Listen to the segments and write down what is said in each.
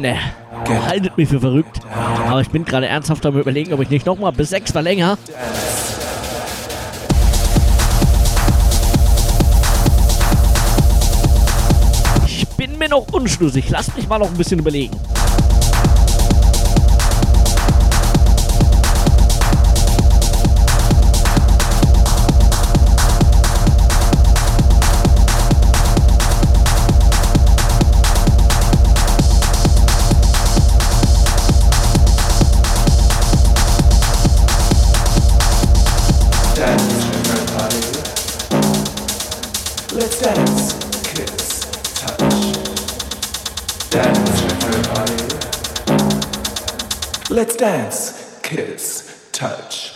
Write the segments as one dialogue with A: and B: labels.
A: Freunde, haltet mich für verrückt. Aber ich bin gerade ernsthaft am überlegen, ob ich nicht nochmal bis sechs verlängere. Ich bin mir noch unschlüssig. Lasst mich mal noch ein bisschen überlegen. Let's dance, kiss, touch.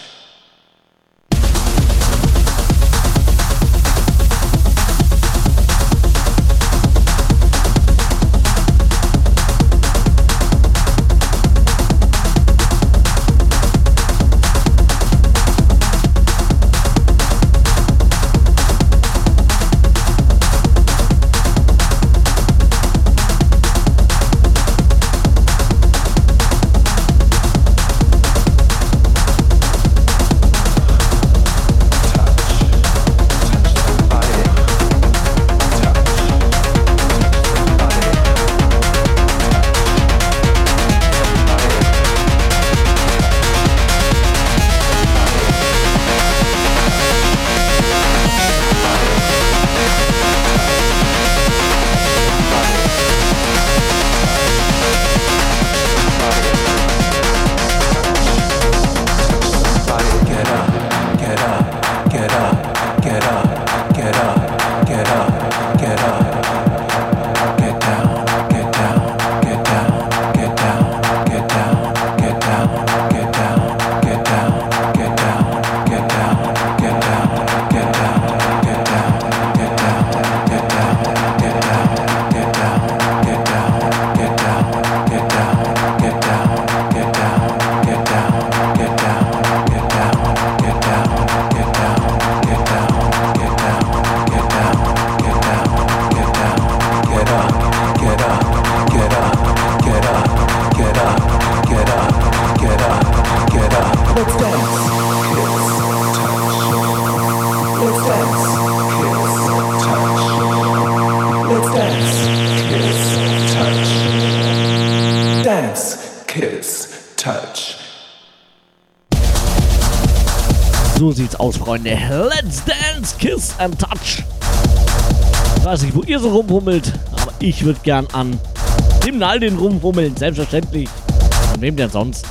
A: Kiss and touch. Ich weiß nicht, wo ihr so rumhummelt, aber ich würde gern an dem Naldin rumhummeln, selbstverständlich. Und wem denn sonst?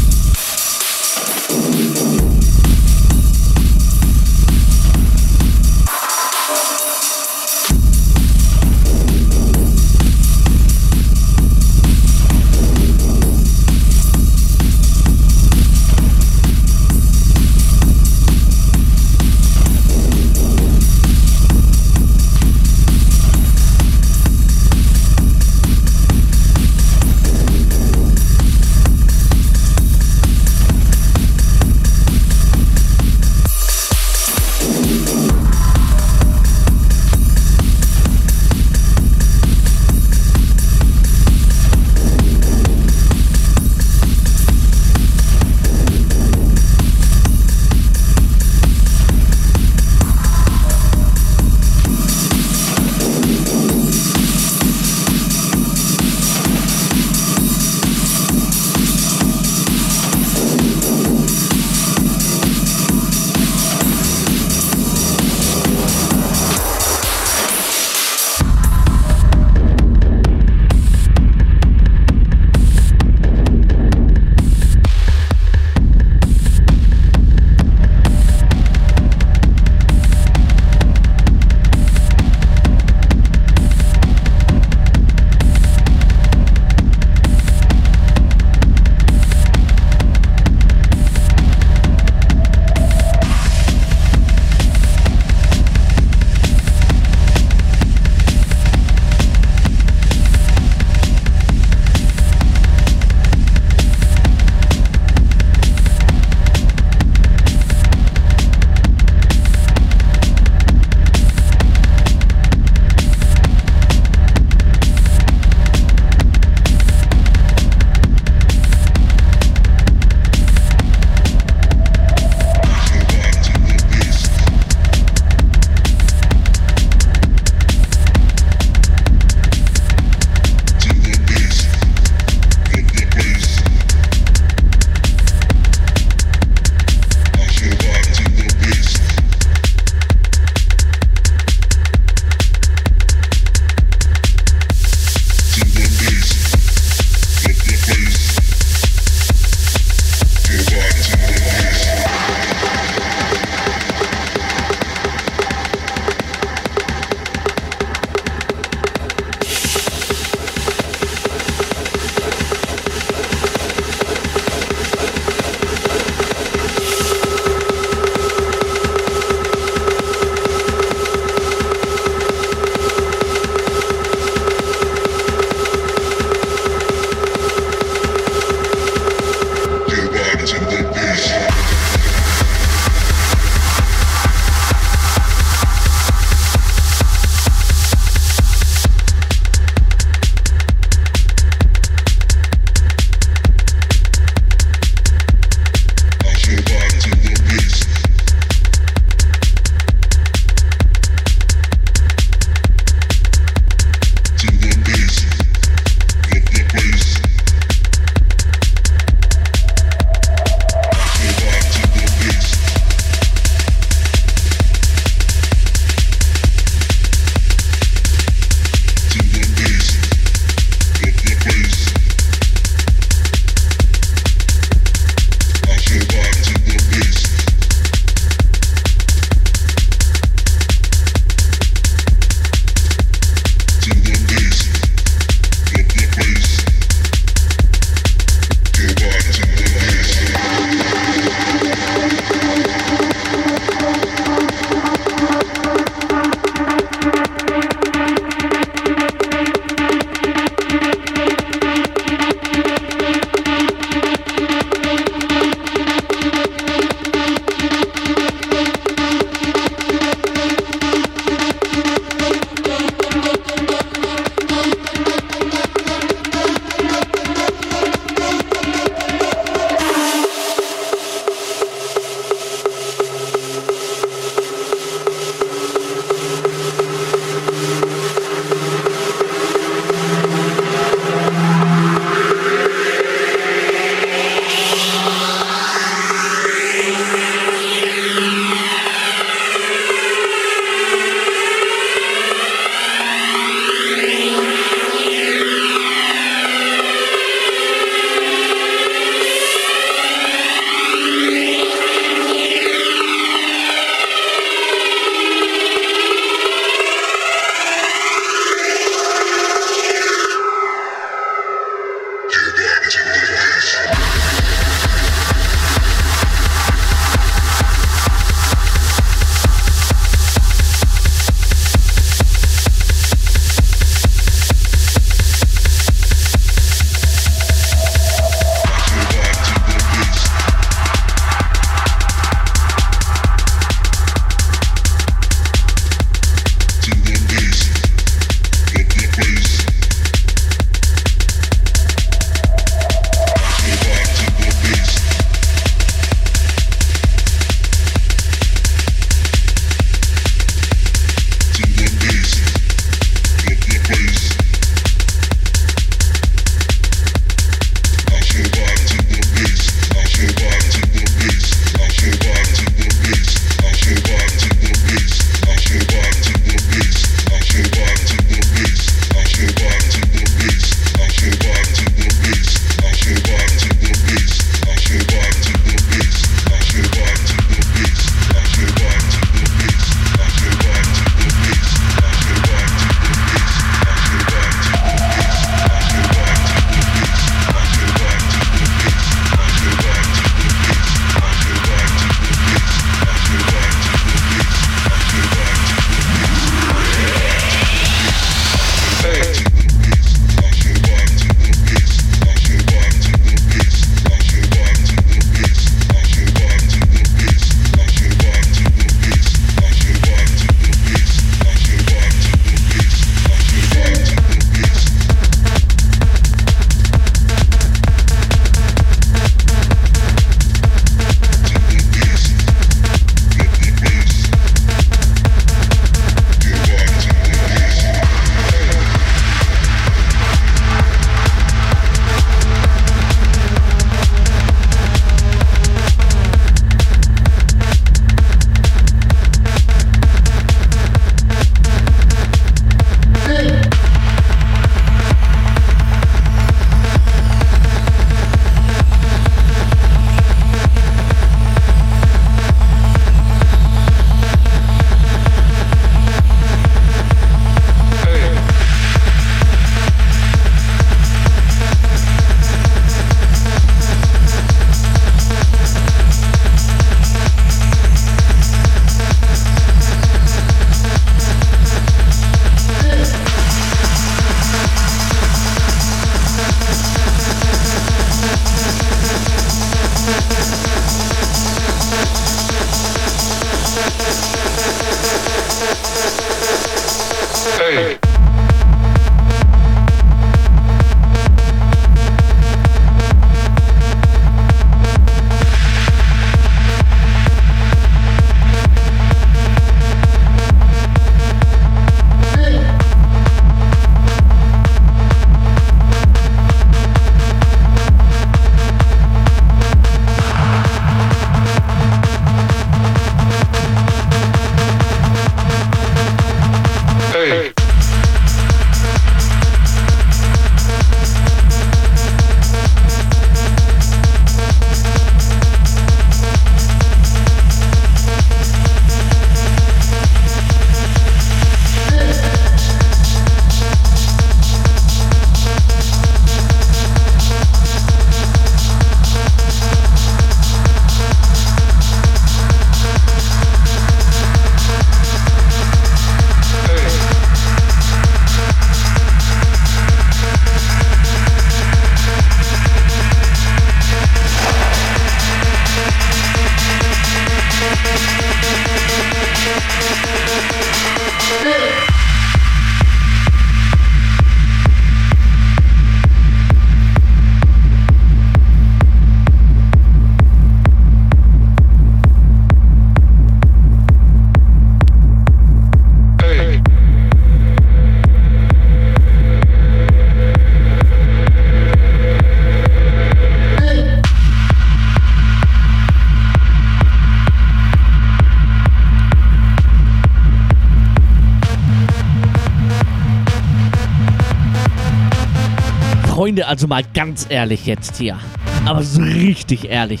B: Freunde, also mal ganz ehrlich jetzt hier. Aber so richtig ehrlich.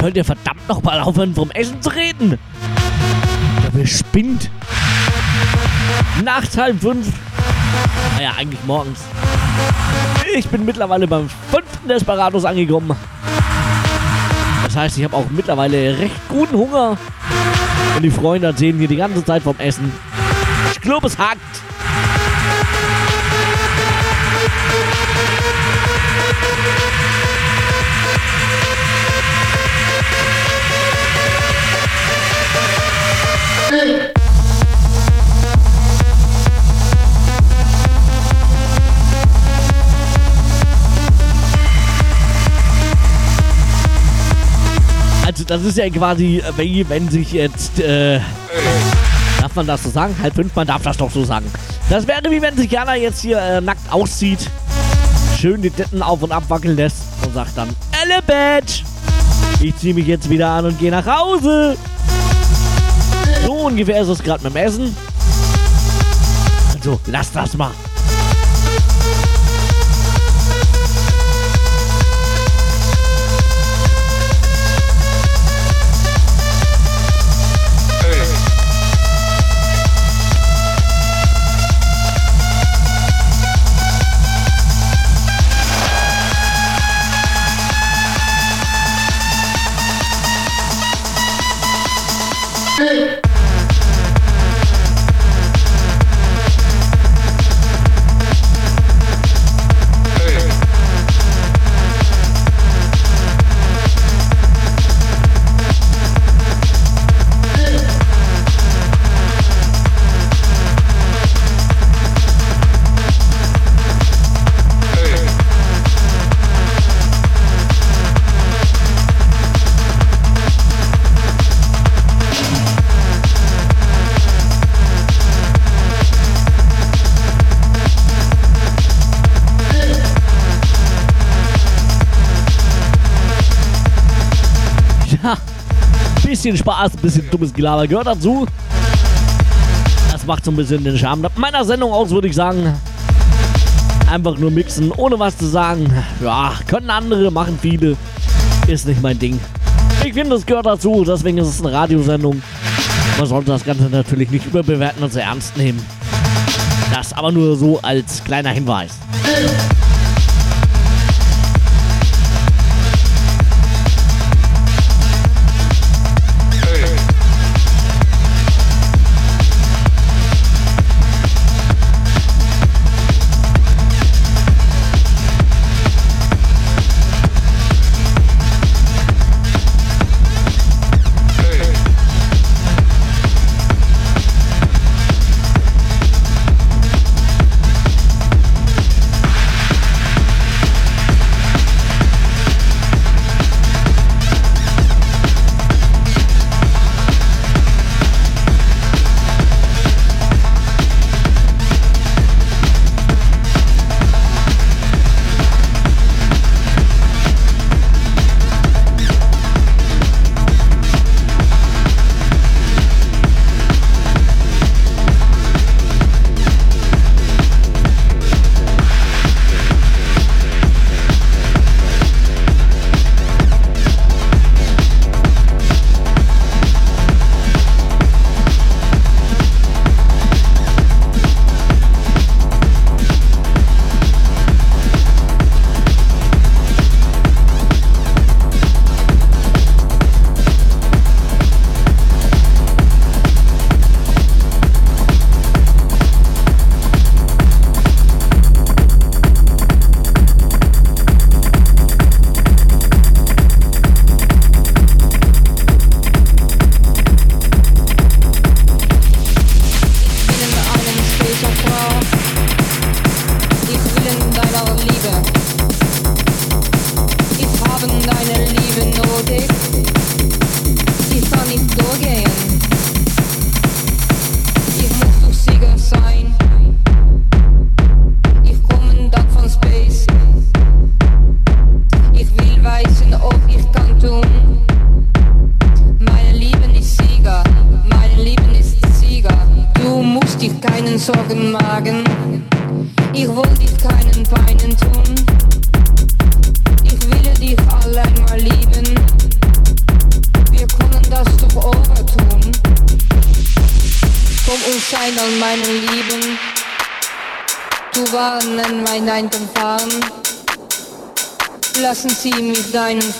B: Könnt ihr verdammt noch mal aufhören, vom Essen zu reden? Ja, wer spinnt? Nachts halb fünf. Naja, eigentlich morgens. Ich bin mittlerweile beim fünften Desperados angekommen. Das heißt, ich habe auch mittlerweile recht guten Hunger. Und die Freunde erzählen mir die ganze Zeit vom Essen. Ich glaube, es hakt. Also das ist ja quasi, wenn, wenn sich jetzt, äh, darf man das so sagen? Halb fünf, man darf das doch so sagen. Das wäre wie wenn sich Jana jetzt hier äh, nackt auszieht, schön die Titten auf und ab wackeln lässt und sagt dann, Elle ich ziehe mich jetzt wieder an und gehe nach Hause. So ungefähr ist es gerade mit dem Essen. Also, lass das mal. Bisschen Spaß, ein bisschen dummes Gelaber gehört dazu. Das macht so ein bisschen den Charme meiner Sendung aus, würde ich sagen. Einfach nur mixen, ohne was zu sagen. Ja, können andere, machen viele. Ist nicht mein Ding. Ich finde, das gehört dazu, deswegen ist es eine Radiosendung. Man sollte das Ganze natürlich nicht überbewerten und sehr ernst nehmen. Das aber nur so als kleiner Hinweis.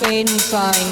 C: fade and fine.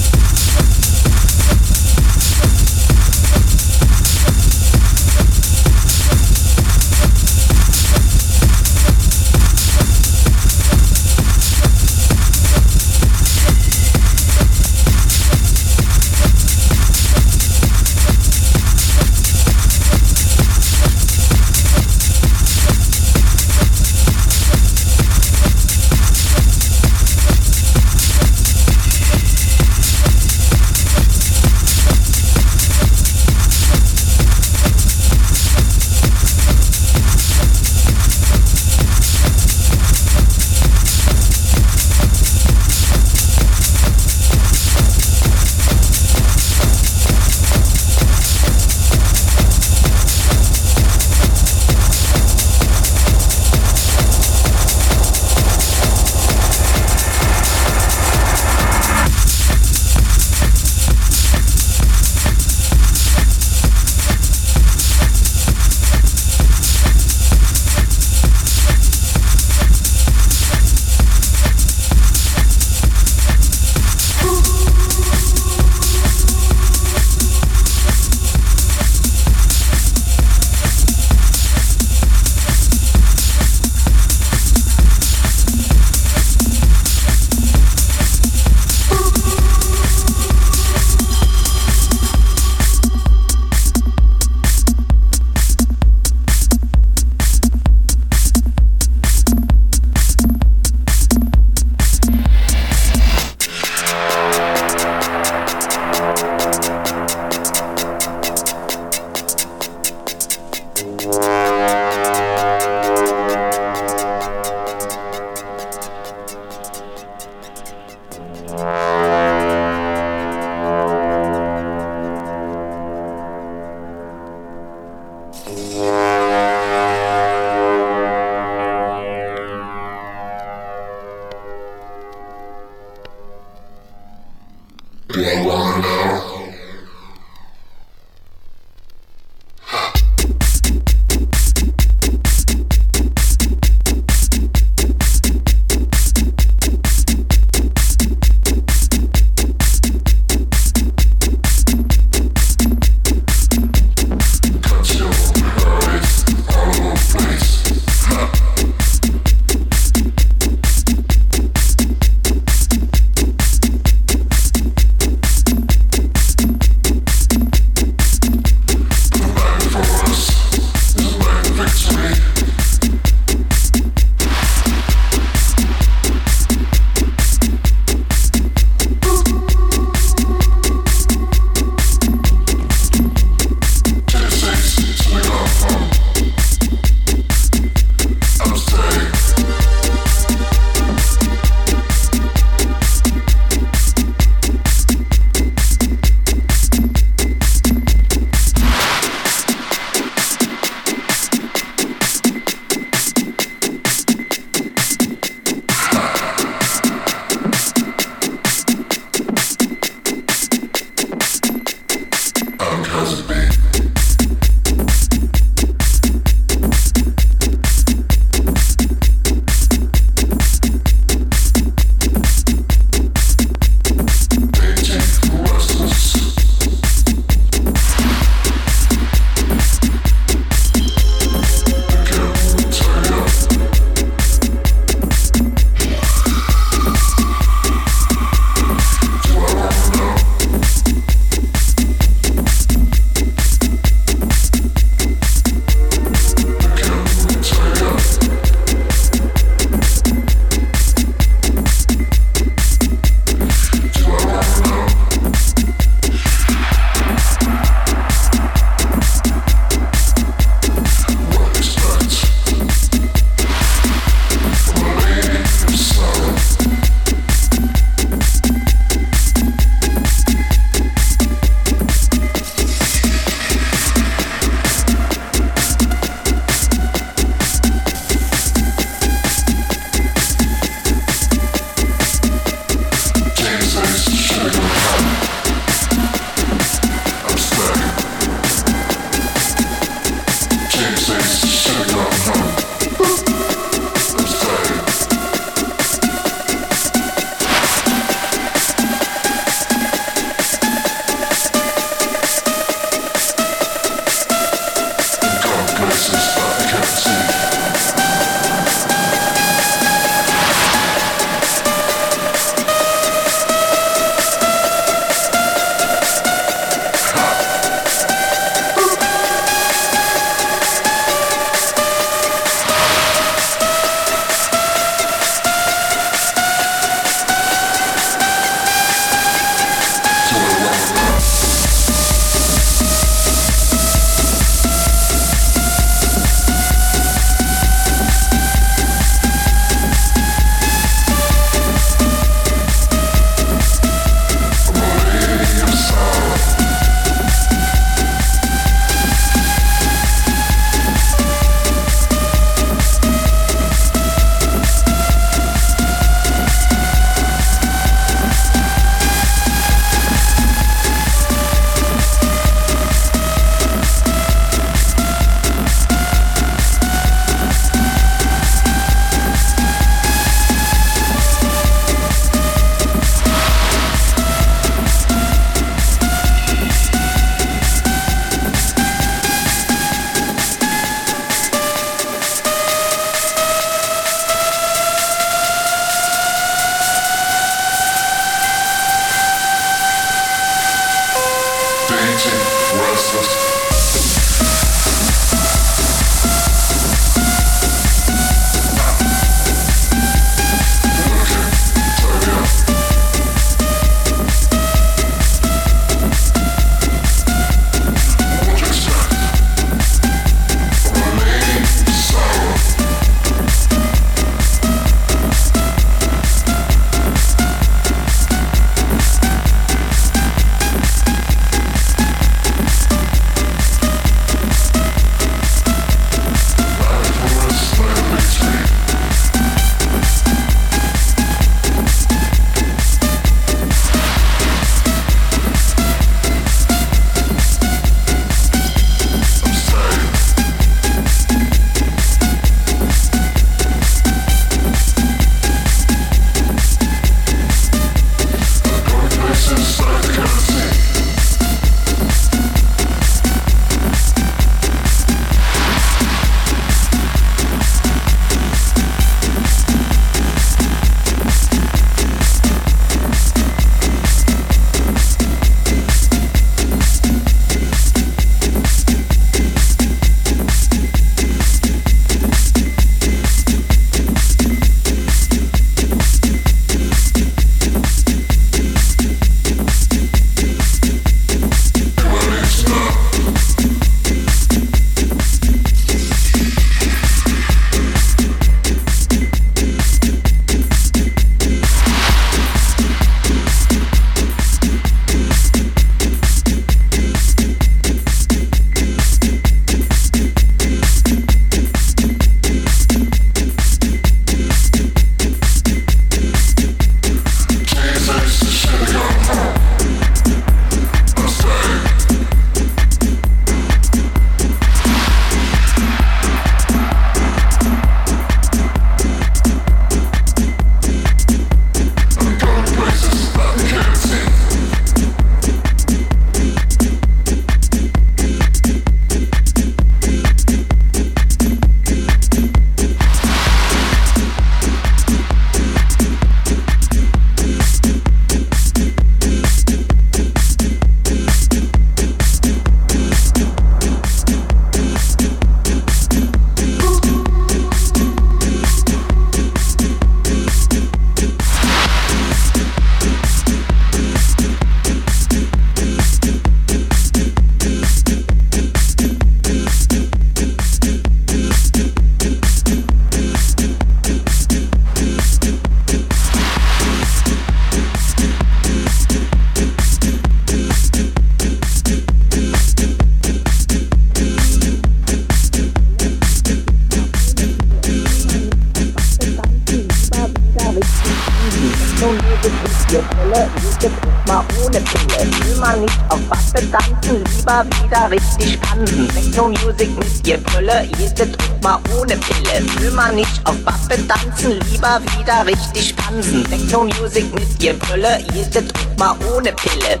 C: mal
D: wieder richtig pansen. Techno Music mit ihr Brille, jede Druck mal ohne Pille.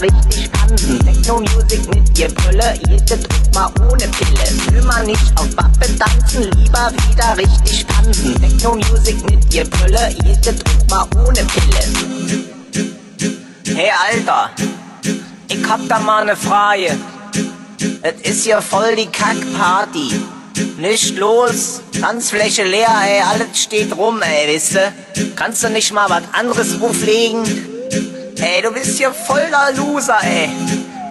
D: Richtig tanzen. Techno Music mit ihr Brille, jede Druck mal ohne Pille. Will man nicht auf mal wieder richtig spannend. Techno Music mit ihr Brille, jedes und mal ohne Pille.
E: Hey Alter, ich hab da mal ne Frage. Es ist hier voll die Kackparty. Nicht los, Tanzfläche leer, ey, alles steht rum, ey, wisse. Kannst du nicht mal was anderes auflegen? Ey, du bist hier voller Loser, ey.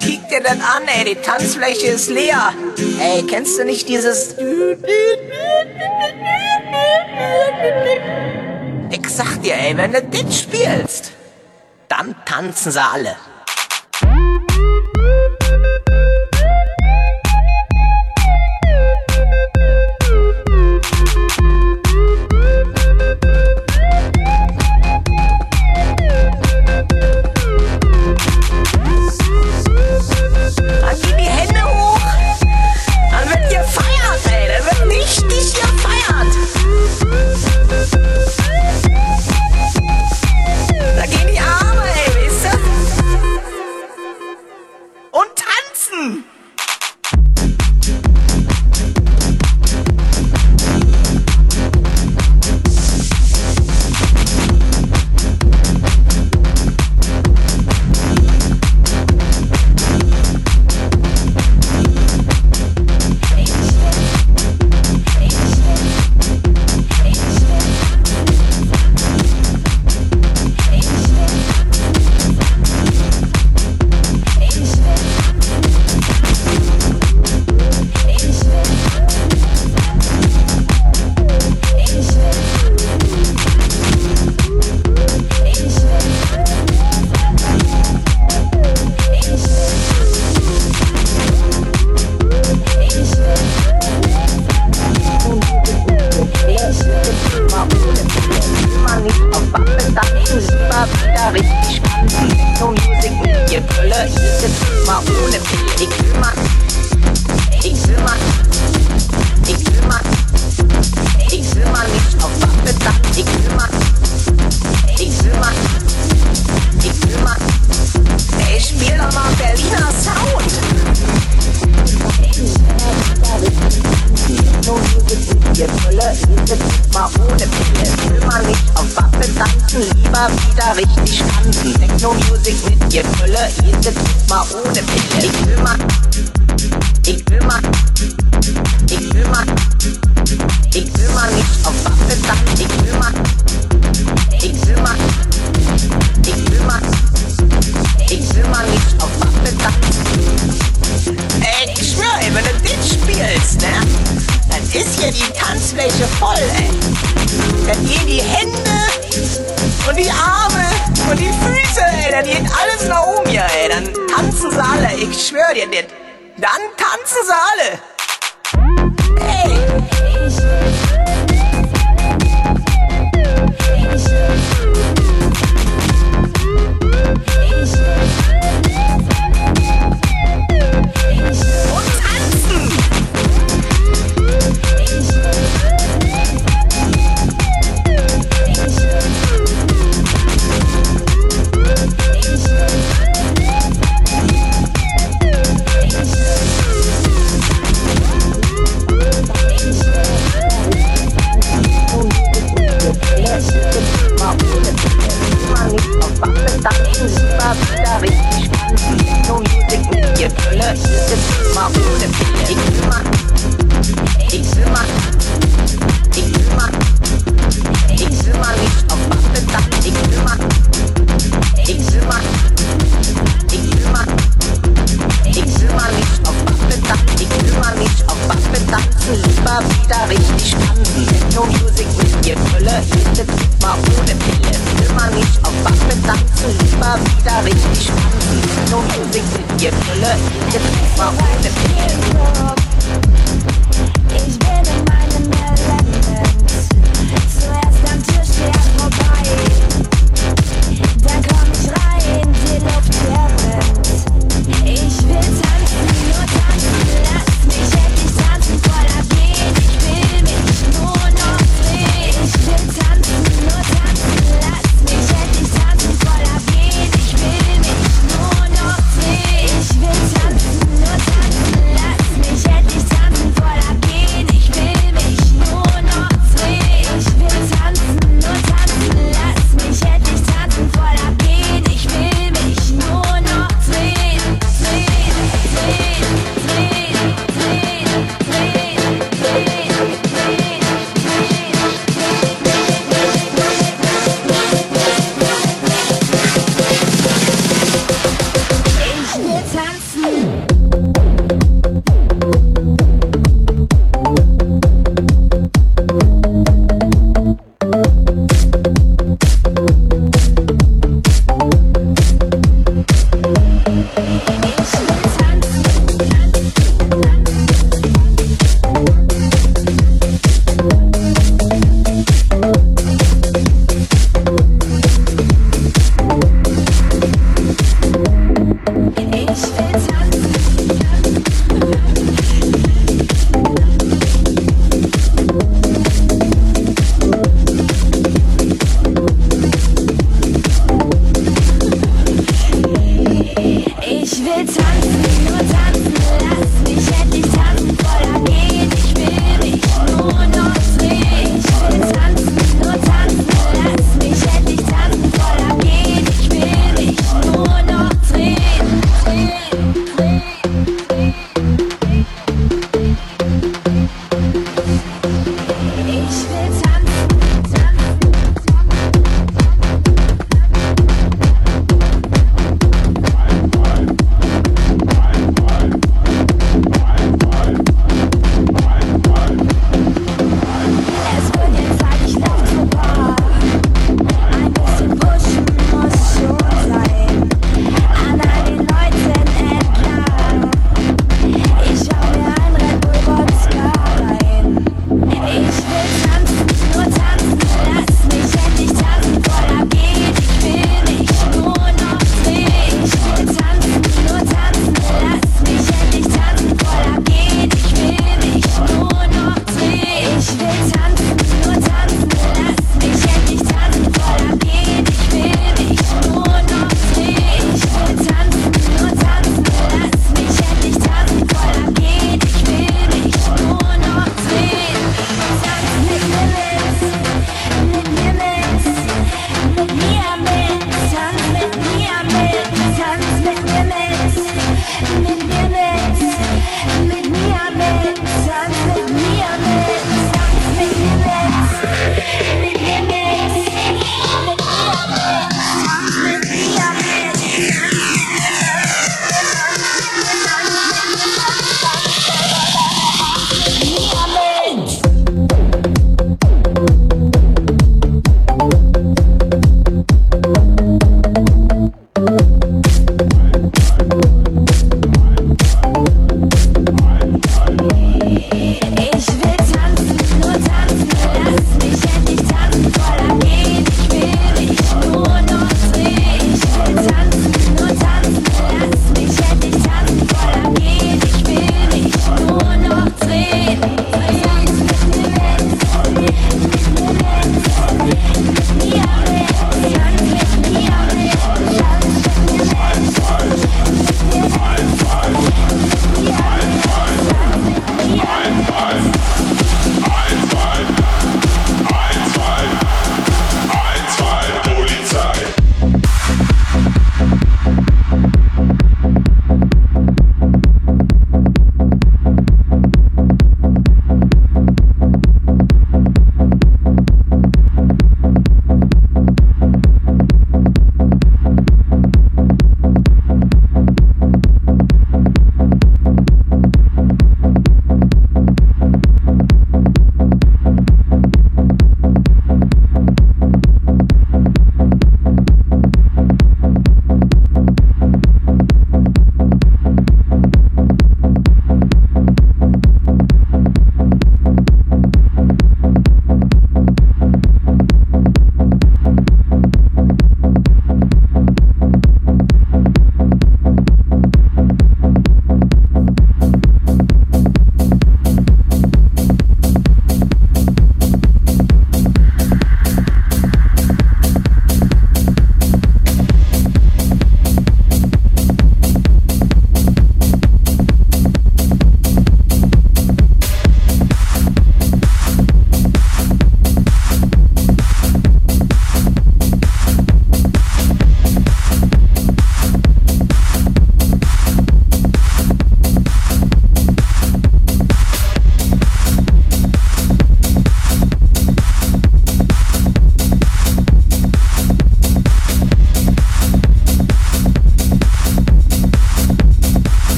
E: Kick dir das an, ey, die Tanzfläche ist leer. Ey, kennst du nicht dieses... dir, ey, wenn du das spielst, dann tanzen sie alle.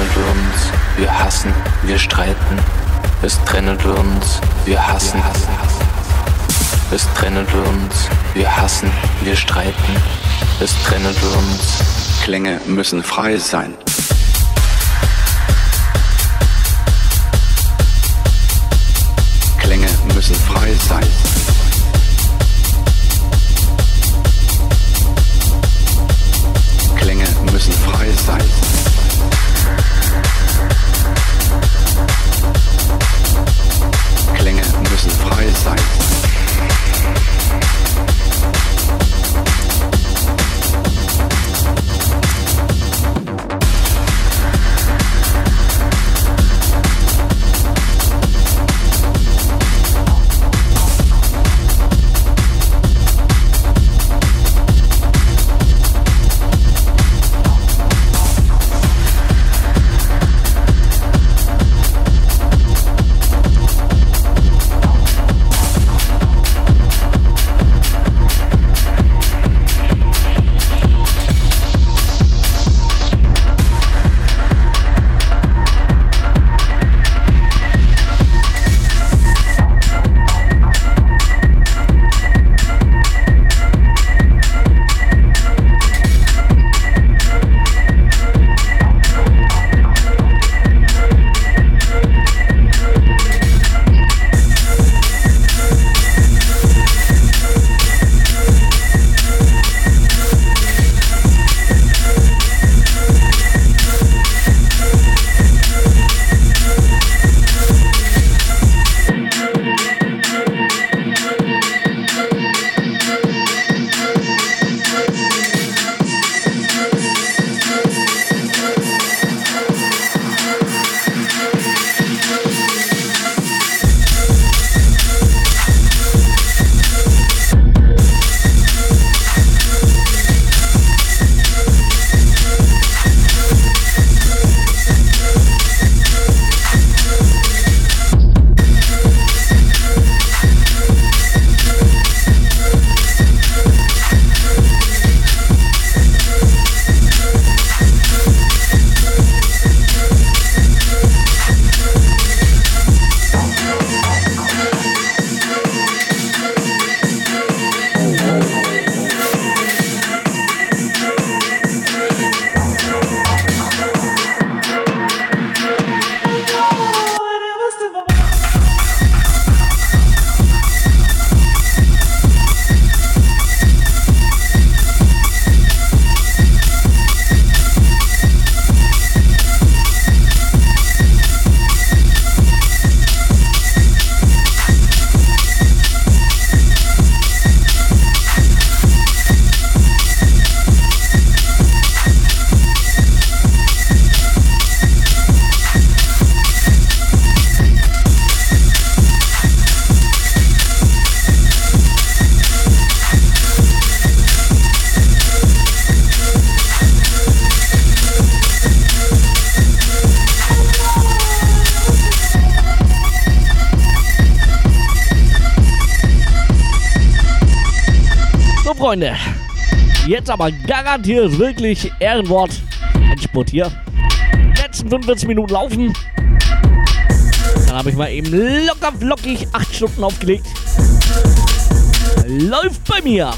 F: trennen wir uns, wir hassen, wir streiten. Es trennen wir uns, wir hassen. Es trennen wir uns, wir hassen, wir streiten. Es
G: trennen wir uns. Klänge müssen frei sein. Klänge müssen frei sein.
B: Aber garantiert wirklich Ehrenwort. Endspurt hier. Letzten 45 Minuten laufen. Dann habe ich mal eben locker flockig 8 Stunden aufgelegt. Läuft bei mir.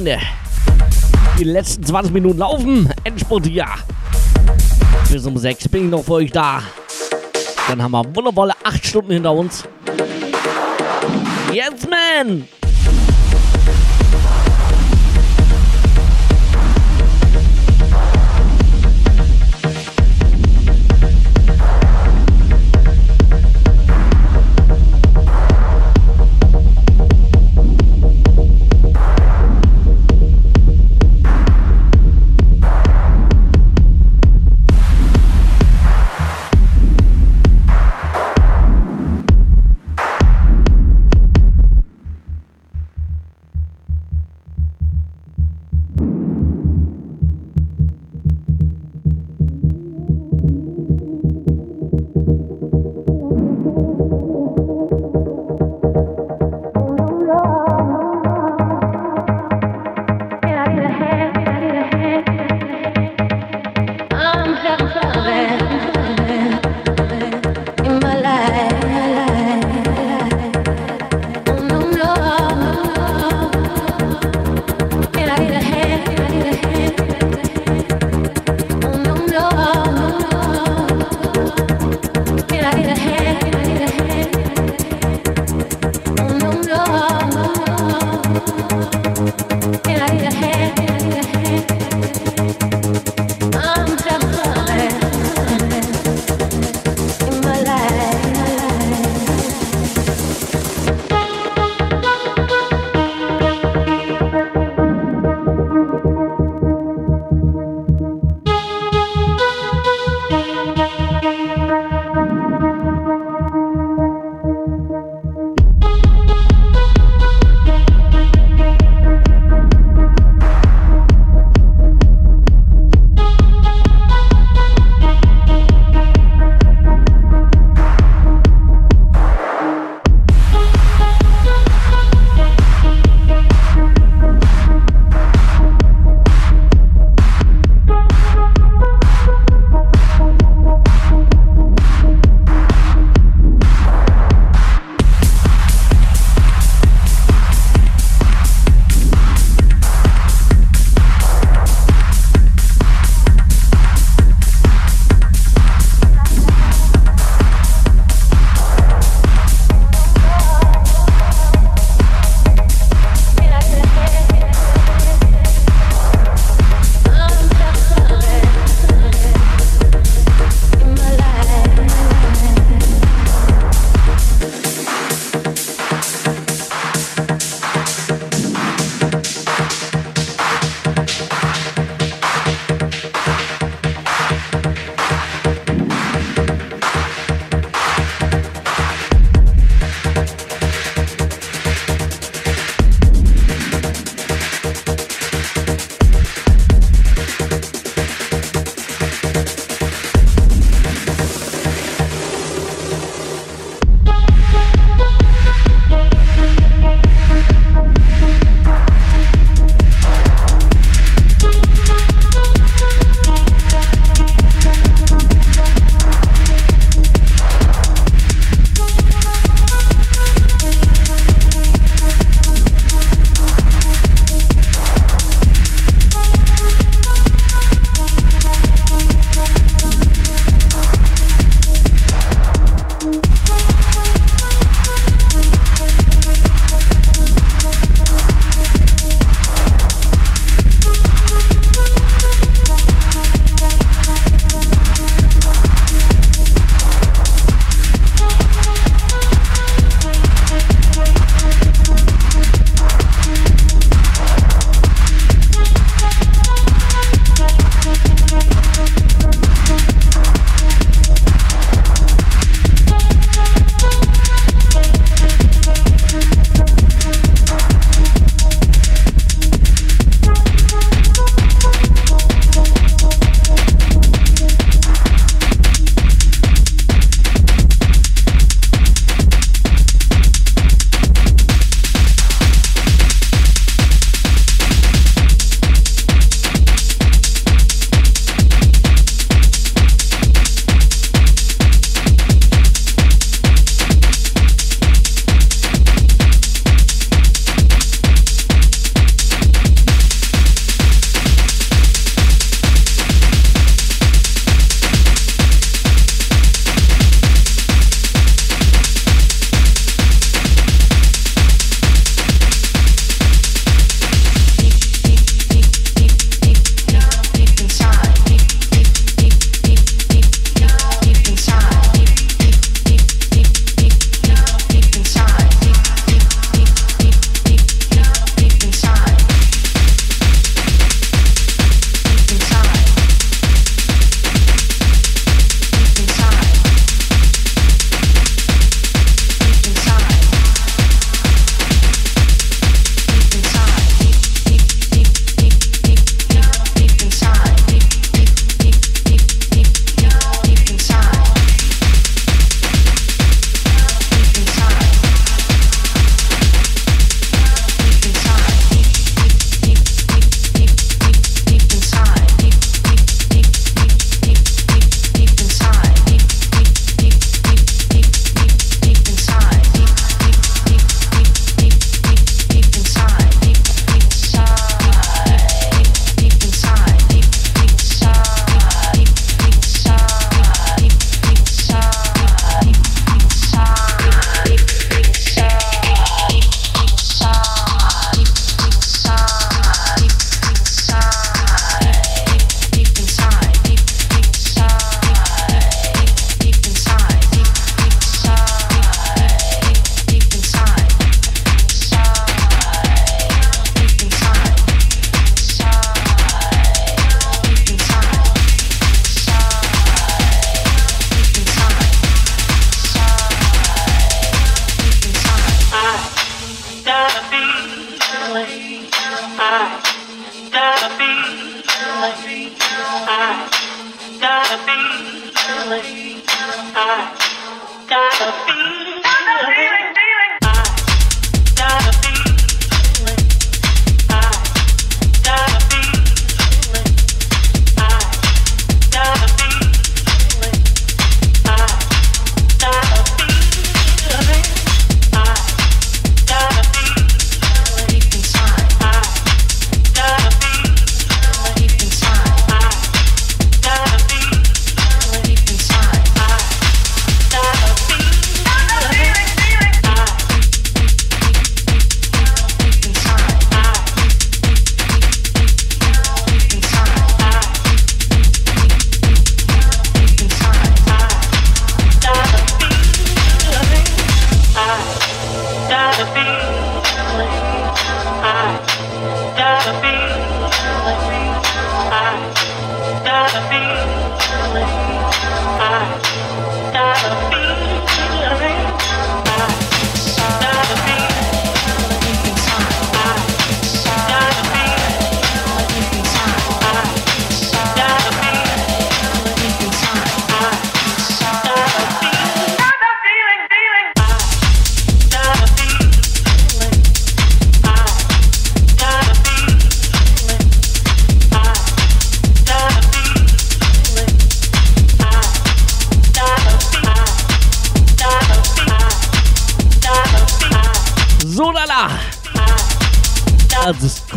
B: Freunde. Die letzten 20 Minuten laufen. Endspurt hier. Bis um 6 bin ich noch für euch da. Dann haben wir wundervolle 8 Stunden hinter uns. Yes, man!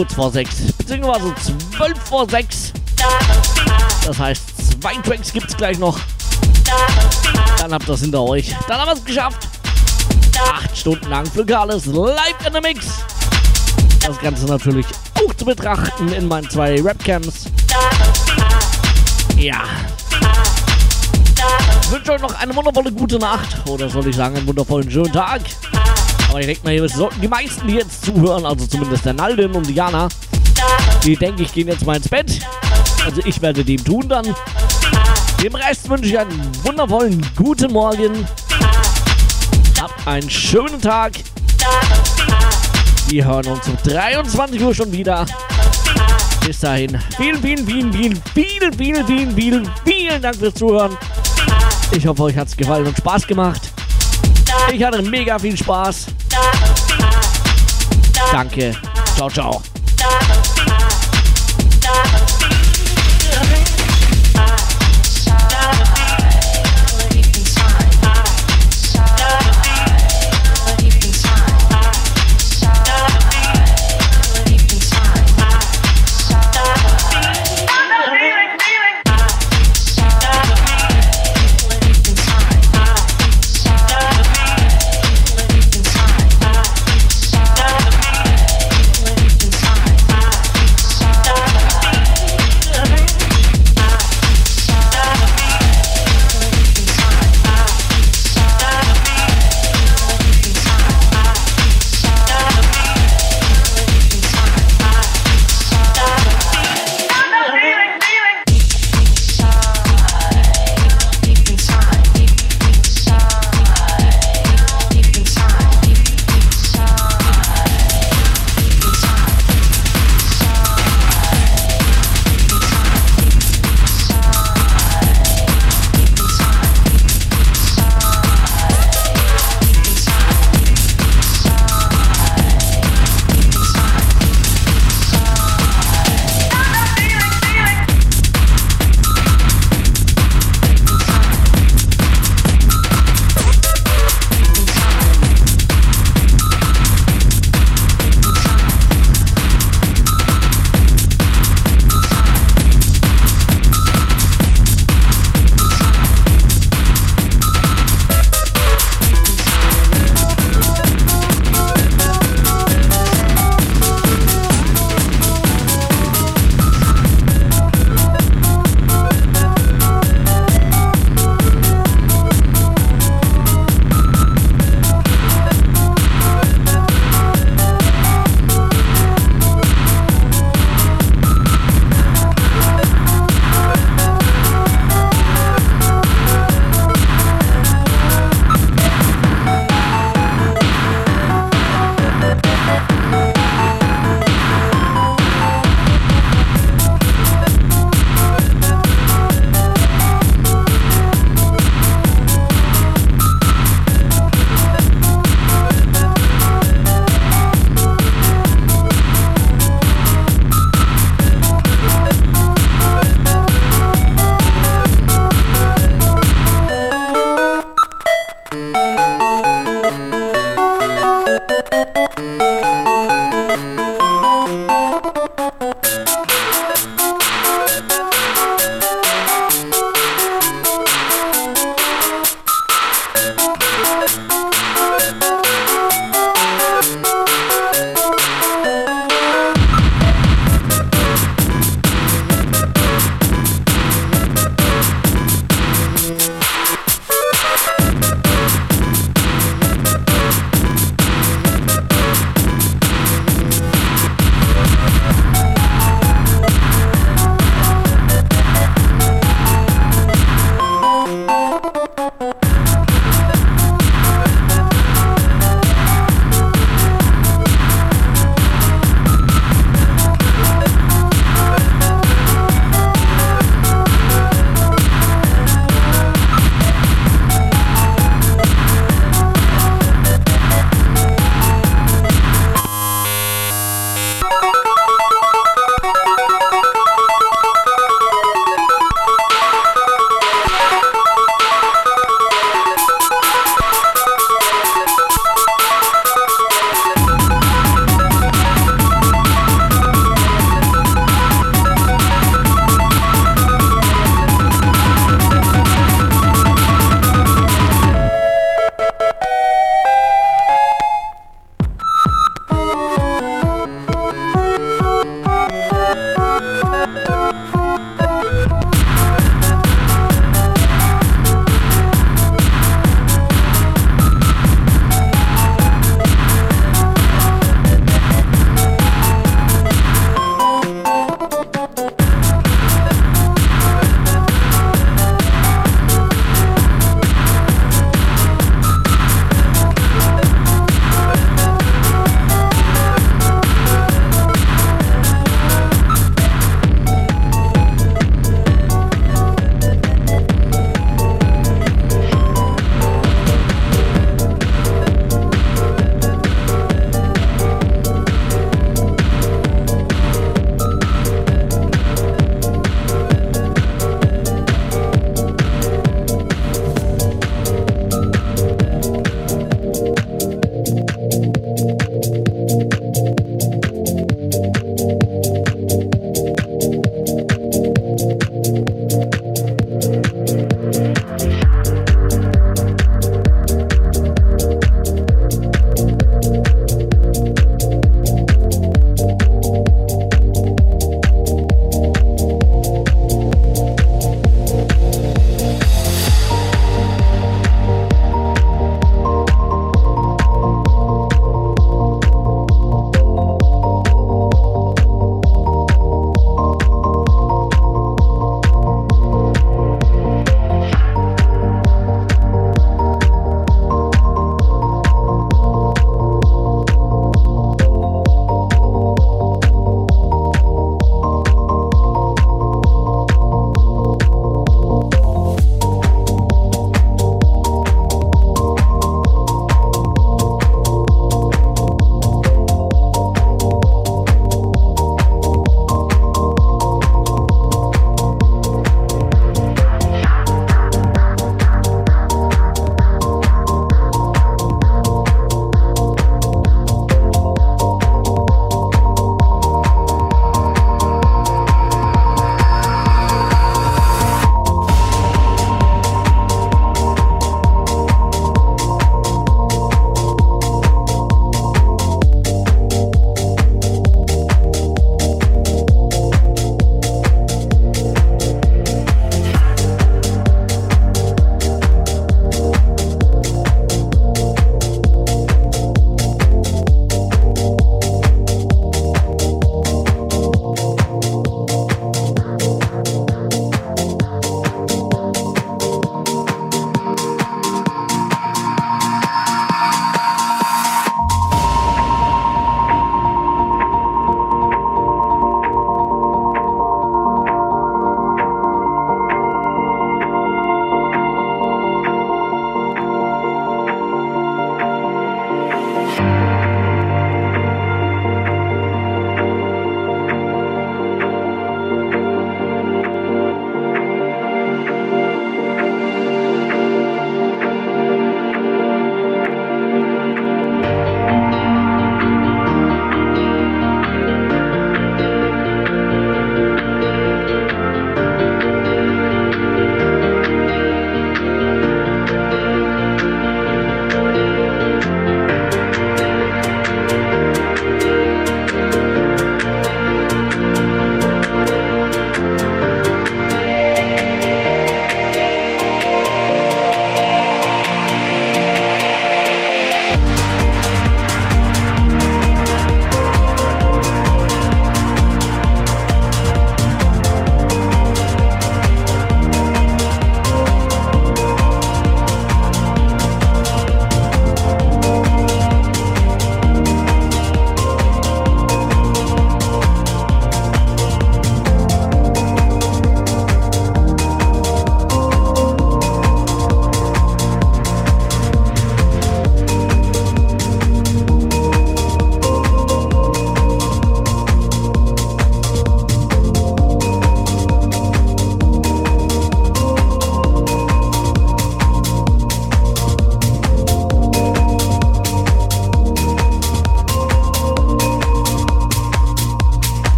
B: Kurz vor sechs, beziehungsweise zwölf vor sechs. Das heißt, zwei Tracks gibt es gleich noch. Dann habt ihr das hinter euch. Dann haben wir es geschafft. Acht Stunden lang für alles live in the Mix. Das Ganze natürlich auch zu betrachten in meinen zwei Rapcams. Ja. Ich wünsche euch noch eine wundervolle gute Nacht. Oder soll ich sagen, einen wundervollen schönen Tag. Aber ich denke mal, es sollten die meisten, die jetzt zuhören, also zumindest der Naldin und Diana, die denke ich gehen jetzt mal ins Bett. Also ich werde dem tun dann. Dem Rest wünsche ich einen wundervollen guten Morgen. Habt einen schönen Tag. Wir hören uns um 23 Uhr schon wieder. Bis dahin. Vielen, vielen, vielen, vielen, vielen, vielen, vielen, vielen, vielen Dank fürs Zuhören. Ich hoffe, euch hat es gefallen und Spaß gemacht. Ich hatte mega viel Spaß. Danke. Ciao, ciao.